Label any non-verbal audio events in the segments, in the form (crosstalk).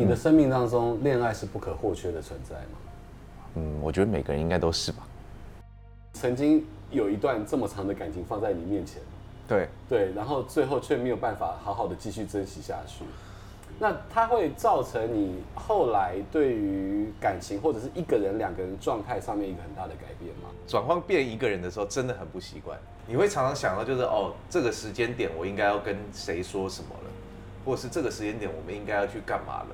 你的生命当中，恋爱是不可或缺的存在吗？嗯，我觉得每个人应该都是吧。曾经有一段这么长的感情放在你面前，对对，然后最后却没有办法好好的继续珍惜下去。那它会造成你后来对于感情或者是一个人、两个人状态上面一个很大的改变吗？转换变一个人的时候，真的很不习惯。你会常常想到，就是哦，这个时间点我应该要跟谁说什么了，或者是这个时间点我们应该要去干嘛了。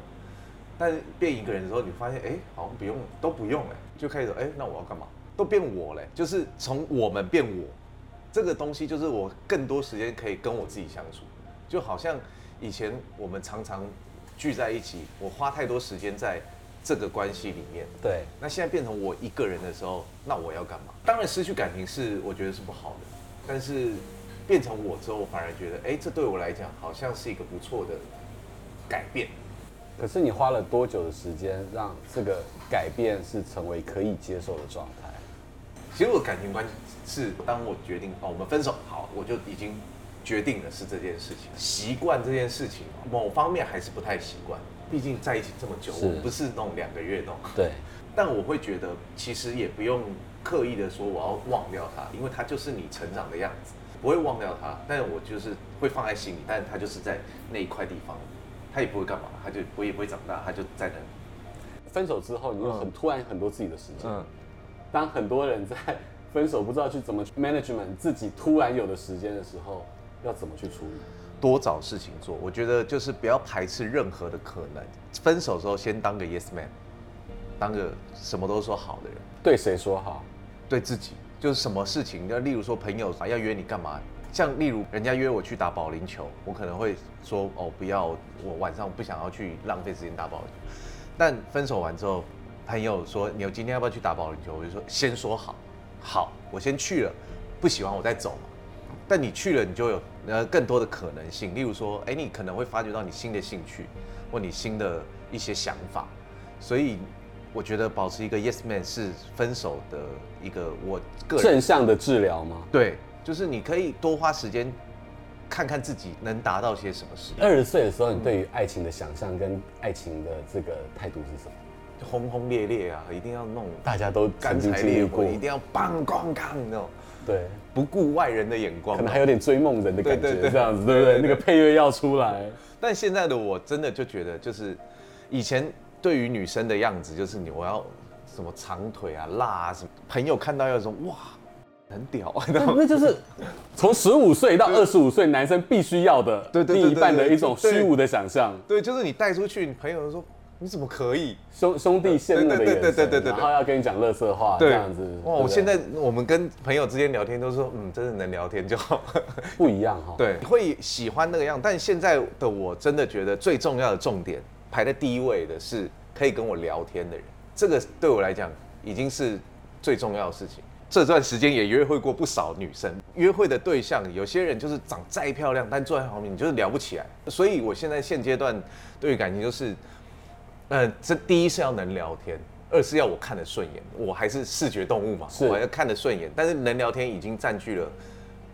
但变一个人的时候，你发现哎，好像不用，都不用哎，就开始哎，那我要干嘛？都变我嘞，就是从我们变我，这个东西就是我更多时间可以跟我自己相处，就好像。以前我们常常聚在一起，我花太多时间在这个关系里面。对。那现在变成我一个人的时候，那我要干嘛？当然失去感情是我觉得是不好的，但是变成我之后，我反而觉得，哎，这对我来讲好像是一个不错的改变。可是你花了多久的时间让这个改变是成为可以接受的状态？其实我感情关系是当我决定哦，我们分手，好，我就已经。决定了是这件事情，习惯这件事情，某方面还是不太习惯。毕竟在一起这么久，我不是弄两个月弄。对。但我会觉得，其实也不用刻意的说我要忘掉他，因为他就是你成长的样子，不会忘掉他。但我就是会放在心里，但是他就是在那一块地方，他也不会干嘛，他就我也不会长大，他就在那。分手之后，你有很突然很多自己的时间。嗯。当很多人在分手不知道去怎么 management 自己突然有的时间的时候。要怎么去处理？多找事情做。我觉得就是不要排斥任何的可能。分手的时候先当个 yes man，当个什么都说好的人。对谁说好？对自己。就是什么事情，要例如说朋友要约你干嘛？像例如人家约我去打保龄球，我可能会说哦不要，我晚上不想要去浪费时间打保龄球。但分手完之后，朋友说你今天要不要去打保龄球？我就说先说好，好，我先去了，不喜欢我再走。但你去了，你就有呃更多的可能性。例如说，哎，你可能会发掘到你新的兴趣，或你新的一些想法。所以，我觉得保持一个 yes man 是分手的一个我个人正向的治疗吗？对，就是你可以多花时间看看自己能达到些什么事。二十岁的时候，你对于爱情的想象跟爱情的这个态度是什么？轰轰烈烈啊，一定要弄，大家都干柴烈火，一定要棒光康那种。对，不顾外人的眼光，可能还有点追梦人的感觉，这样子，对不对？那个配乐要出来。但现在的我真的就觉得，就是以前对于女生的样子，就是你我要什么长腿啊、辣啊什么，朋友看到要说哇，很屌啊，(laughs) (laughs) 那就是从十五岁到二十五岁男生必须要的对另一半的一种虚无的想象。对，就是你带出去，你朋友都说。你怎么可以兄兄弟羡慕的眼神，对对对对对，然后要跟你讲乐色话，这样子。哇，我现在我们跟朋友之间聊天都说，嗯，真的能聊天就好，(laughs) 不一样哈。对，会喜欢那个样，但现在的我真的觉得最重要的重点排在第一位的是可以跟我聊天的人，这个对我来讲已经是最重要的事情。这段时间也约会过不少女生，约会的对象有些人就是长再漂亮，但坐在旁边你就是聊不起来。所以我现在现阶段对于感情就是。嗯，这第一是要能聊天，二是要我看得顺眼，我还是视觉动物嘛，是我还要看得顺眼。但是能聊天已经占据了，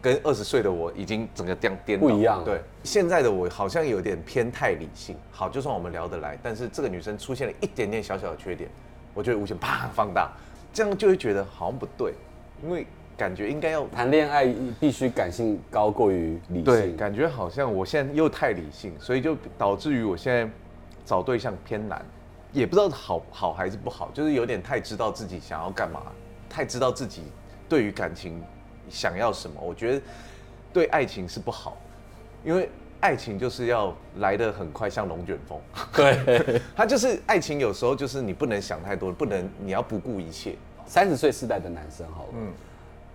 跟二十岁的我已经整个颠颠倒。不一样。对，现在的我好像有点偏太理性。好，就算我们聊得来，但是这个女生出现了一点点小小的缺点，我就会无限啪放大，这样就会觉得好像不对，因为感觉应该要谈恋爱必须感性高过于理性。对，感觉好像我现在又太理性，所以就导致于我现在。找对象偏难，也不知道好好还是不好，就是有点太知道自己想要干嘛，太知道自己对于感情想要什么。我觉得对爱情是不好，因为爱情就是要来得很快，像龙卷风。(laughs) 对，(laughs) 他就是爱情，有时候就是你不能想太多，不能你要不顾一切。三十岁世代的男生，好了，嗯，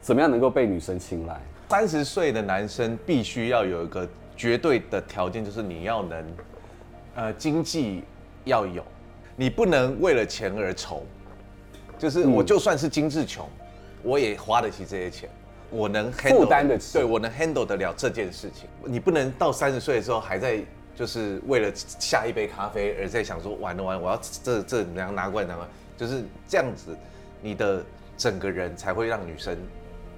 怎么样能够被女生青睐？三十岁的男生必须要有一个绝对的条件，就是你要能。呃，经济要有，你不能为了钱而愁。就是我就算是精致穷，嗯、我也花得起这些钱，我能负担得起，对，我能 handle 得了这件事情。你不能到三十岁的时候还在就是为了下一杯咖啡而在想说完了完了，我要这这怎么样拿过来拿过来，就是这样子，你的整个人才会让女生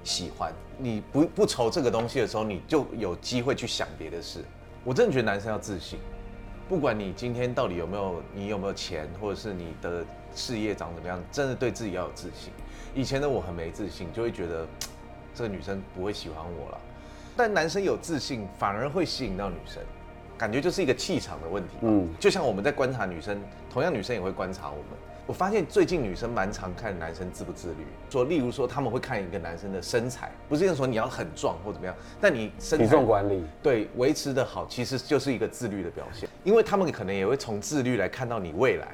喜欢。你不不愁这个东西的时候，你就有机会去想别的事。我真的觉得男生要自信。不管你今天到底有没有，你有没有钱，或者是你的事业长怎么样，真的对自己要有自信。以前的我很没自信，就会觉得这个女生不会喜欢我了。但男生有自信，反而会吸引到女生，感觉就是一个气场的问题。嗯，就像我们在观察女生，同样女生也会观察我们。我发现最近女生蛮常看男生自不自律，说例如说他们会看一个男生的身材，不是说你要很壮或怎么样，但你身材体重管理对维持的好，其实就是一个自律的表现，因为他们可能也会从自律来看到你未来，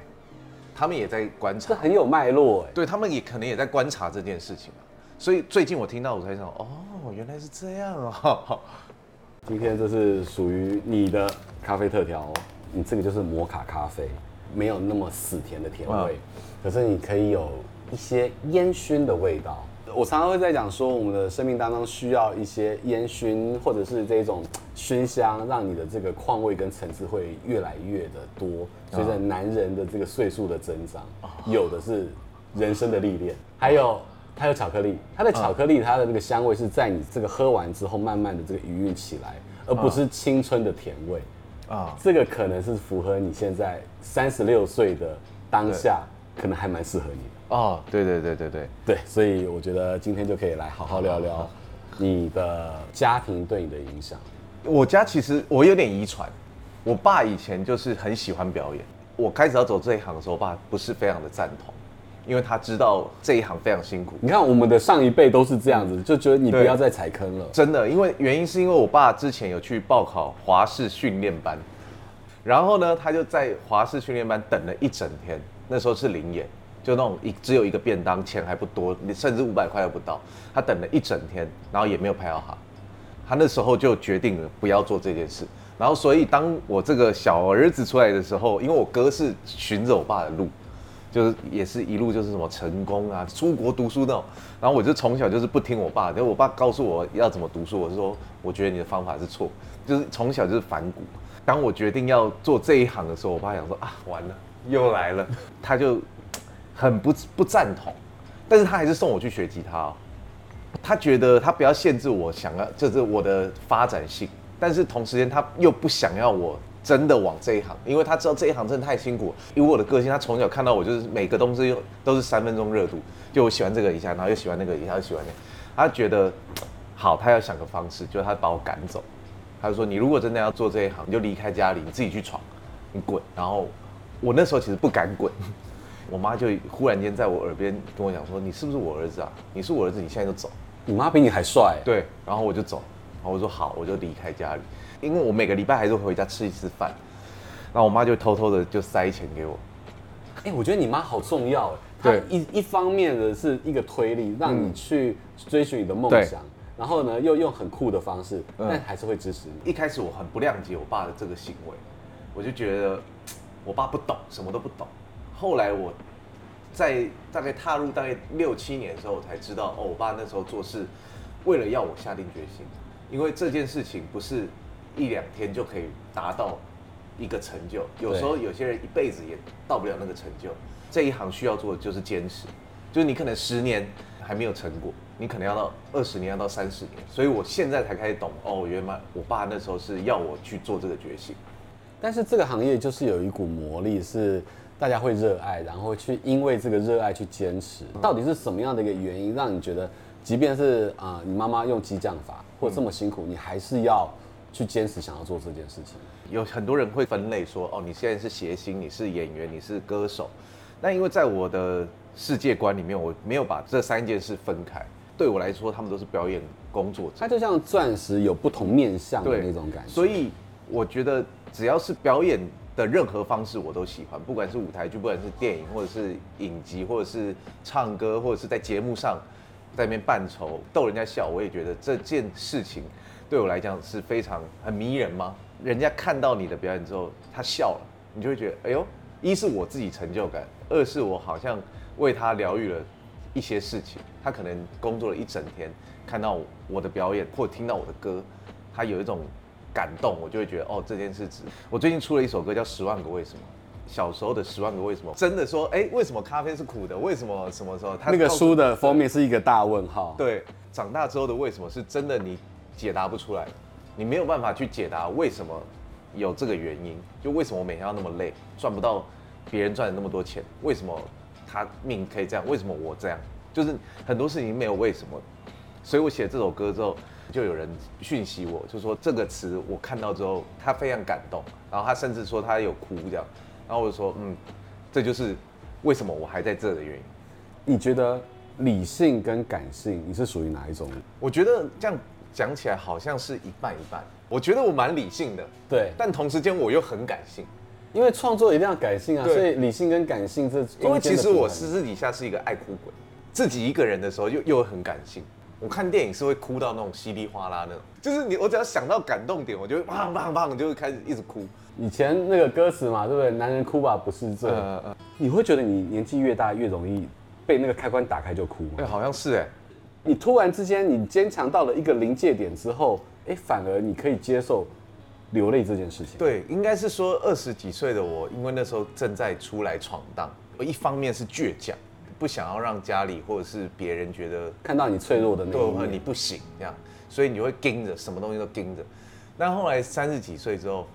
他们也在观察，这很有脉络哎，对他们也可能也在观察这件事情，所以最近我听到我才想，哦，原来是这样啊，(laughs) 今天这是属于你的咖啡特调哦，你这个就是摩卡咖啡。没有那么死甜的甜味，嗯、可是你可以有一些烟熏的味道。我常常会在讲说，我们的生命当中需要一些烟熏，或者是这种熏香，让你的这个况味跟层次会越来越的多。随着男人的这个岁数的增长，嗯、有的是人生的历练，还有它有巧克力，它的巧克力它的那个香味是在你这个喝完之后，慢慢的这个余韵起来，而不是青春的甜味。啊，这个可能是符合你现在三十六岁的当下，可能还蛮适合你的。哦，对对对对对对，所以我觉得今天就可以来好好聊聊你的家庭对你的影响。我家其实我有点遗传，我爸以前就是很喜欢表演。我开始要走这一行的时候，我爸不是非常的赞同。因为他知道这一行非常辛苦。你看，我们的上一辈都是这样子，就觉得你不要再踩坑了。真的，因为原因是因为我爸之前有去报考华视训练班，然后呢，他就在华视训练班等了一整天。那时候是零演，就那种一只有一个便当，钱还不多，甚至五百块都不到。他等了一整天，然后也没有拍到他。他那时候就决定了不要做这件事。然后，所以当我这个小儿子出来的时候，因为我哥是循着我爸的路。就是也是一路就是什么成功啊，出国读书那种，然后我就从小就是不听我爸，因为我爸告诉我要怎么读书，我是说我觉得你的方法是错，就是从小就是反骨。当我决定要做这一行的时候，我爸想说啊，完了又来了，他就很不不赞同，但是他还是送我去学吉他哦，他觉得他不要限制我想要就是我的发展性，但是同时间他又不想要我。真的往这一行，因为他知道这一行真的太辛苦。以我的个性，他从小看到我就是每个东西都是三分钟热度，就我喜欢这个一下，然后又喜欢那个一下，又喜欢那个。他觉得好，他要想个方式，就他把我赶走。他就说：“你如果真的要做这一行，你就离开家里，你自己去闯，你滚。”然后我那时候其实不敢滚。我妈就忽然间在我耳边跟我讲说：“你是不是我儿子啊？你是我儿子，你现在就走。”你妈比你还帅。对，然后我就走，然后我说好，我就离开家里。因为我每个礼拜还是会回家吃一次饭，然后我妈就偷偷的就塞钱给我。哎，我觉得你妈好重要，对，一一方面的是一个推力，让你去追寻你的梦想，然后呢又用很酷的方式，但还是会支持你。一开始我很不谅解我爸的这个行为，我就觉得我爸不懂，什么都不懂。后来我在大概踏入大概六七年的时候，我才知道哦，我爸那时候做事为了要我下定决心，因为这件事情不是。一两天就可以达到一个成就，有时候有些人一辈子也到不了那个成就。这一行需要做的就是坚持，就是你可能十年还没有成果，你可能要到二十年，要到三十年。所以我现在才开始懂，哦，原来我爸那时候是要我去做这个决心。但是这个行业就是有一股魔力，是大家会热爱，然后去因为这个热爱去坚持。到底是什么样的一个原因，让你觉得，即便是啊，你妈妈用激将法或者这么辛苦，你还是要？去坚持想要做这件事情，有很多人会分类说，哦，你现在是谐星，你是演员，你是歌手。那因为在我的世界观里面，我没有把这三件事分开。对我来说，他们都是表演工作者。它就像钻石有不同面相的那种感觉。所以我觉得，只要是表演的任何方式，我都喜欢。不管是舞台剧，不管是电影，或者是影集，或者是唱歌，或者是在节目上在那边扮丑逗人家笑，我也觉得这件事情。对我来讲是非常很迷人吗？人家看到你的表演之后，他笑了，你就会觉得，哎呦，一是我自己成就感，二是我好像为他疗愈了一些事情。他可能工作了一整天，看到我的表演或听到我的歌，他有一种感动，我就会觉得，哦，这件事值。我最近出了一首歌叫《十万个为什么》，小时候的十万个为什么，真的说，哎，为什么咖啡是苦的？为什么什么时候？他那个书的封面是一个大问号。对，长大之后的为什么是真的你。解答不出来，你没有办法去解答为什么有这个原因，就为什么我每天要那么累，赚不到别人赚的那么多钱？为什么他命可以这样？为什么我这样？就是很多事情没有为什么。所以我写这首歌之后，就有人讯息我，就说这个词我看到之后，他非常感动，然后他甚至说他有哭这样，然后我就说，嗯，这就是为什么我还在这的原因。你觉得理性跟感性，你是属于哪一种？我觉得这样讲起来好像是一半一半。我觉得我蛮理性的，对，但同时间我又很感性，因为创作一定要感性啊，所以理性跟感性这，因为其实我是私底下是一个爱哭鬼，自己一个人的时候又又很感性。我看电影是会哭到那种稀里哗啦那种，就是你我只要想到感动点，我就会砰砰砰就会开始一直哭。以前那个歌词嘛，对不对？男人哭吧不是罪。你会觉得你年纪越大越容易被那个开关打开就哭吗？哎、欸，好像是哎、欸。你突然之间你坚强到了一个临界点之后，哎、欸，反而你可以接受流泪这件事情。对，应该是说二十几岁的我，因为那时候正在出来闯荡，我一方面是倔强。不想要让家里或者是别人觉得看到你脆弱的那一面，你不行这样，所以你会盯着什么东西都盯着。但后来三十几岁之后，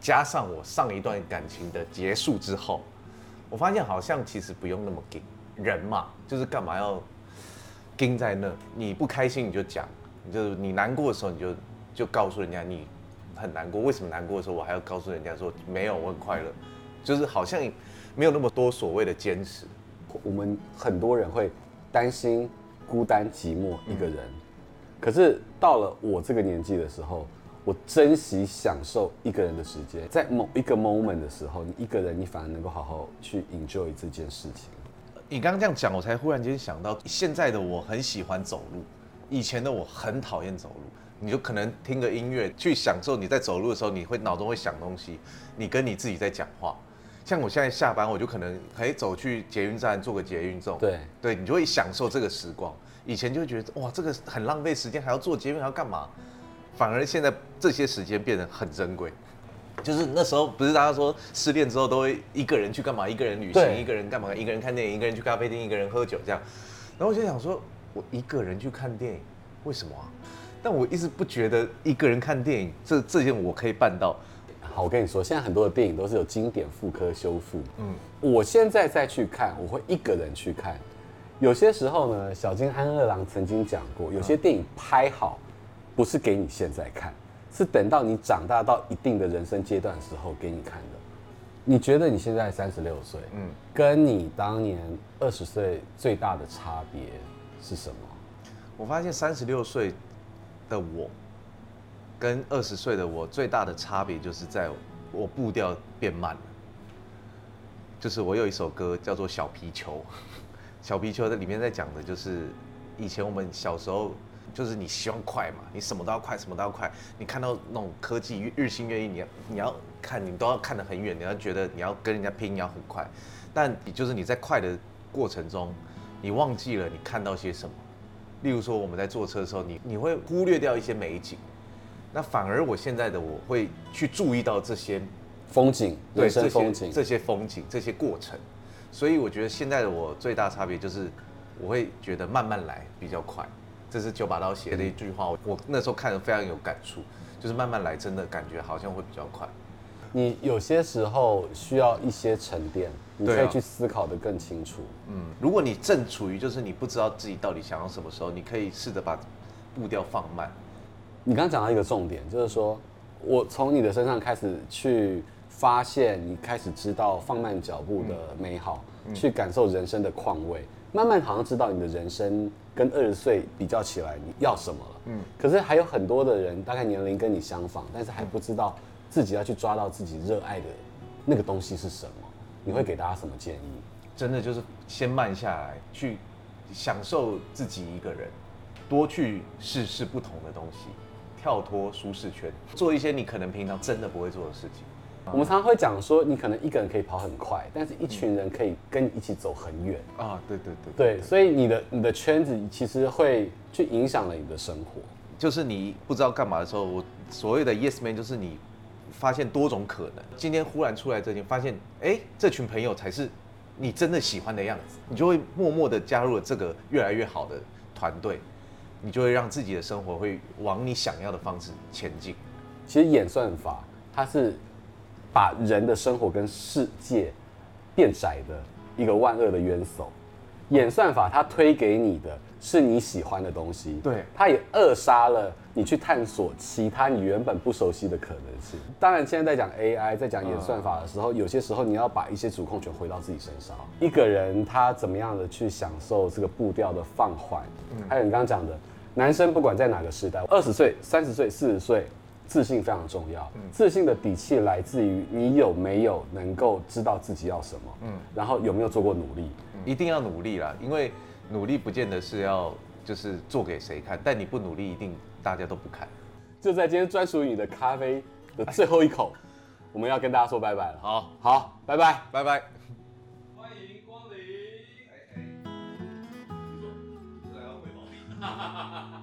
加上我上一段感情的结束之后，我发现好像其实不用那么盯。人嘛，就是干嘛要盯在那？你不开心你就讲，你就你难过的时候你就就告诉人家你很难过。为什么难过的时候我还要告诉人家说没有，我很快乐？就是好像没有那么多所谓的坚持。我们很多人会担心孤单寂寞一个人，可是到了我这个年纪的时候，我珍惜享受一个人的时间，在某一个 moment 的时候，你一个人，你反而能够好好去 enjoy 这件事情。你刚刚这样讲，我才忽然间想到，现在的我很喜欢走路，以前的我很讨厌走路。你就可能听个音乐去享受你在走路的时候，你会脑中会想东西，你跟你自己在讲话。像我现在下班，我就可能可以走去捷运站做个捷运这种。对，对你就会享受这个时光。以前就会觉得哇，这个很浪费时间，还要坐捷运，还要干嘛？反而现在这些时间变得很珍贵。就是那时候不是大家说失恋之后都会一个人去干嘛？一个人旅行，一个人干嘛？一个人看电影，一个人去咖啡厅，一个人喝酒这样。然后我就想说，我一个人去看电影，为什么啊？但我一直不觉得一个人看电影这这件我可以办到。好，我跟你说，现在很多的电影都是有经典复刻修复。嗯，我现在再去看，我会一个人去看。有些时候呢，小金安二郎曾经讲过，有些电影拍好，不是给你现在看，是等到你长大到一定的人生阶段的时候给你看的。你觉得你现在三十六岁，嗯，跟你当年二十岁最大的差别是什么？我发现三十六岁的我。跟二十岁的我最大的差别就是在我步调变慢了。就是我有一首歌叫做《小皮球》，小皮球在里面在讲的就是以前我们小时候，就是你希望快嘛，你什么都要快，什么都要快。你看到那种科技日新月异，你要你要看，你都要看得很远，你要觉得你要跟人家拼，你要很快。但你就是你在快的过程中，你忘记了你看到些什么。例如说我们在坐车的时候，你你会忽略掉一些美景。那反而我现在的我会去注意到这些风景，对，这些风景，这些风景，这些过程，所以我觉得现在的我最大差别就是，我会觉得慢慢来比较快。这是九把刀写的一句话，我那时候看得非常有感触，就是慢慢来，真的感觉好像会比较快。你有些时候需要一些沉淀，你可以去思考的更清楚。嗯，如果你正处于就是你不知道自己到底想要什么时候，你可以试着把步调放慢。你刚刚讲到一个重点，就是说，我从你的身上开始去发现，你开始知道放慢脚步的美好，嗯、去感受人生的况味，慢慢好像知道你的人生跟二十岁比较起来，你要什么了。嗯。可是还有很多的人，大概年龄跟你相仿，但是还不知道自己要去抓到自己热爱的那个东西是什么。你会给大家什么建议？真的就是先慢下来，去享受自己一个人，多去试试不同的东西。跳脱舒适圈，做一些你可能平常真的不会做的事情。我们常常会讲说，你可能一个人可以跑很快，但是一群人可以跟你一起走很远啊。对对对对，所以你的你的圈子其实会去影响了你的生活。就是你不知道干嘛的时候，我所谓的 yes man 就是你发现多种可能。今天忽然出来这件，发现哎，这群朋友才是你真的喜欢的样子，你就会默默的加入了这个越来越好的团队。你就会让自己的生活会往你想要的方式前进。其实演算法它是把人的生活跟世界变窄的一个万恶的冤手。演算法它推给你的是你喜欢的东西，对，它也扼杀了你去探索其他你原本不熟悉的可能性。当然，现在在讲 AI，在讲演算法的时候，有些时候你要把一些主控权回到自己身上。一个人他怎么样的去享受这个步调的放缓？还有你刚刚讲的，男生不管在哪个时代，二十岁、三十岁、四十岁，自信非常重要。自信的底气来自于你有没有能够知道自己要什么，嗯，然后有没有做过努力。一定要努力啦，因为努力不见得是要就是做给谁看，但你不努力，一定大家都不看。就在今天专属于你的咖啡的最后一口，我们要跟大家说拜拜了。好，好，拜拜，拜拜。欢迎光临。哎哎，你说，这还要回保密。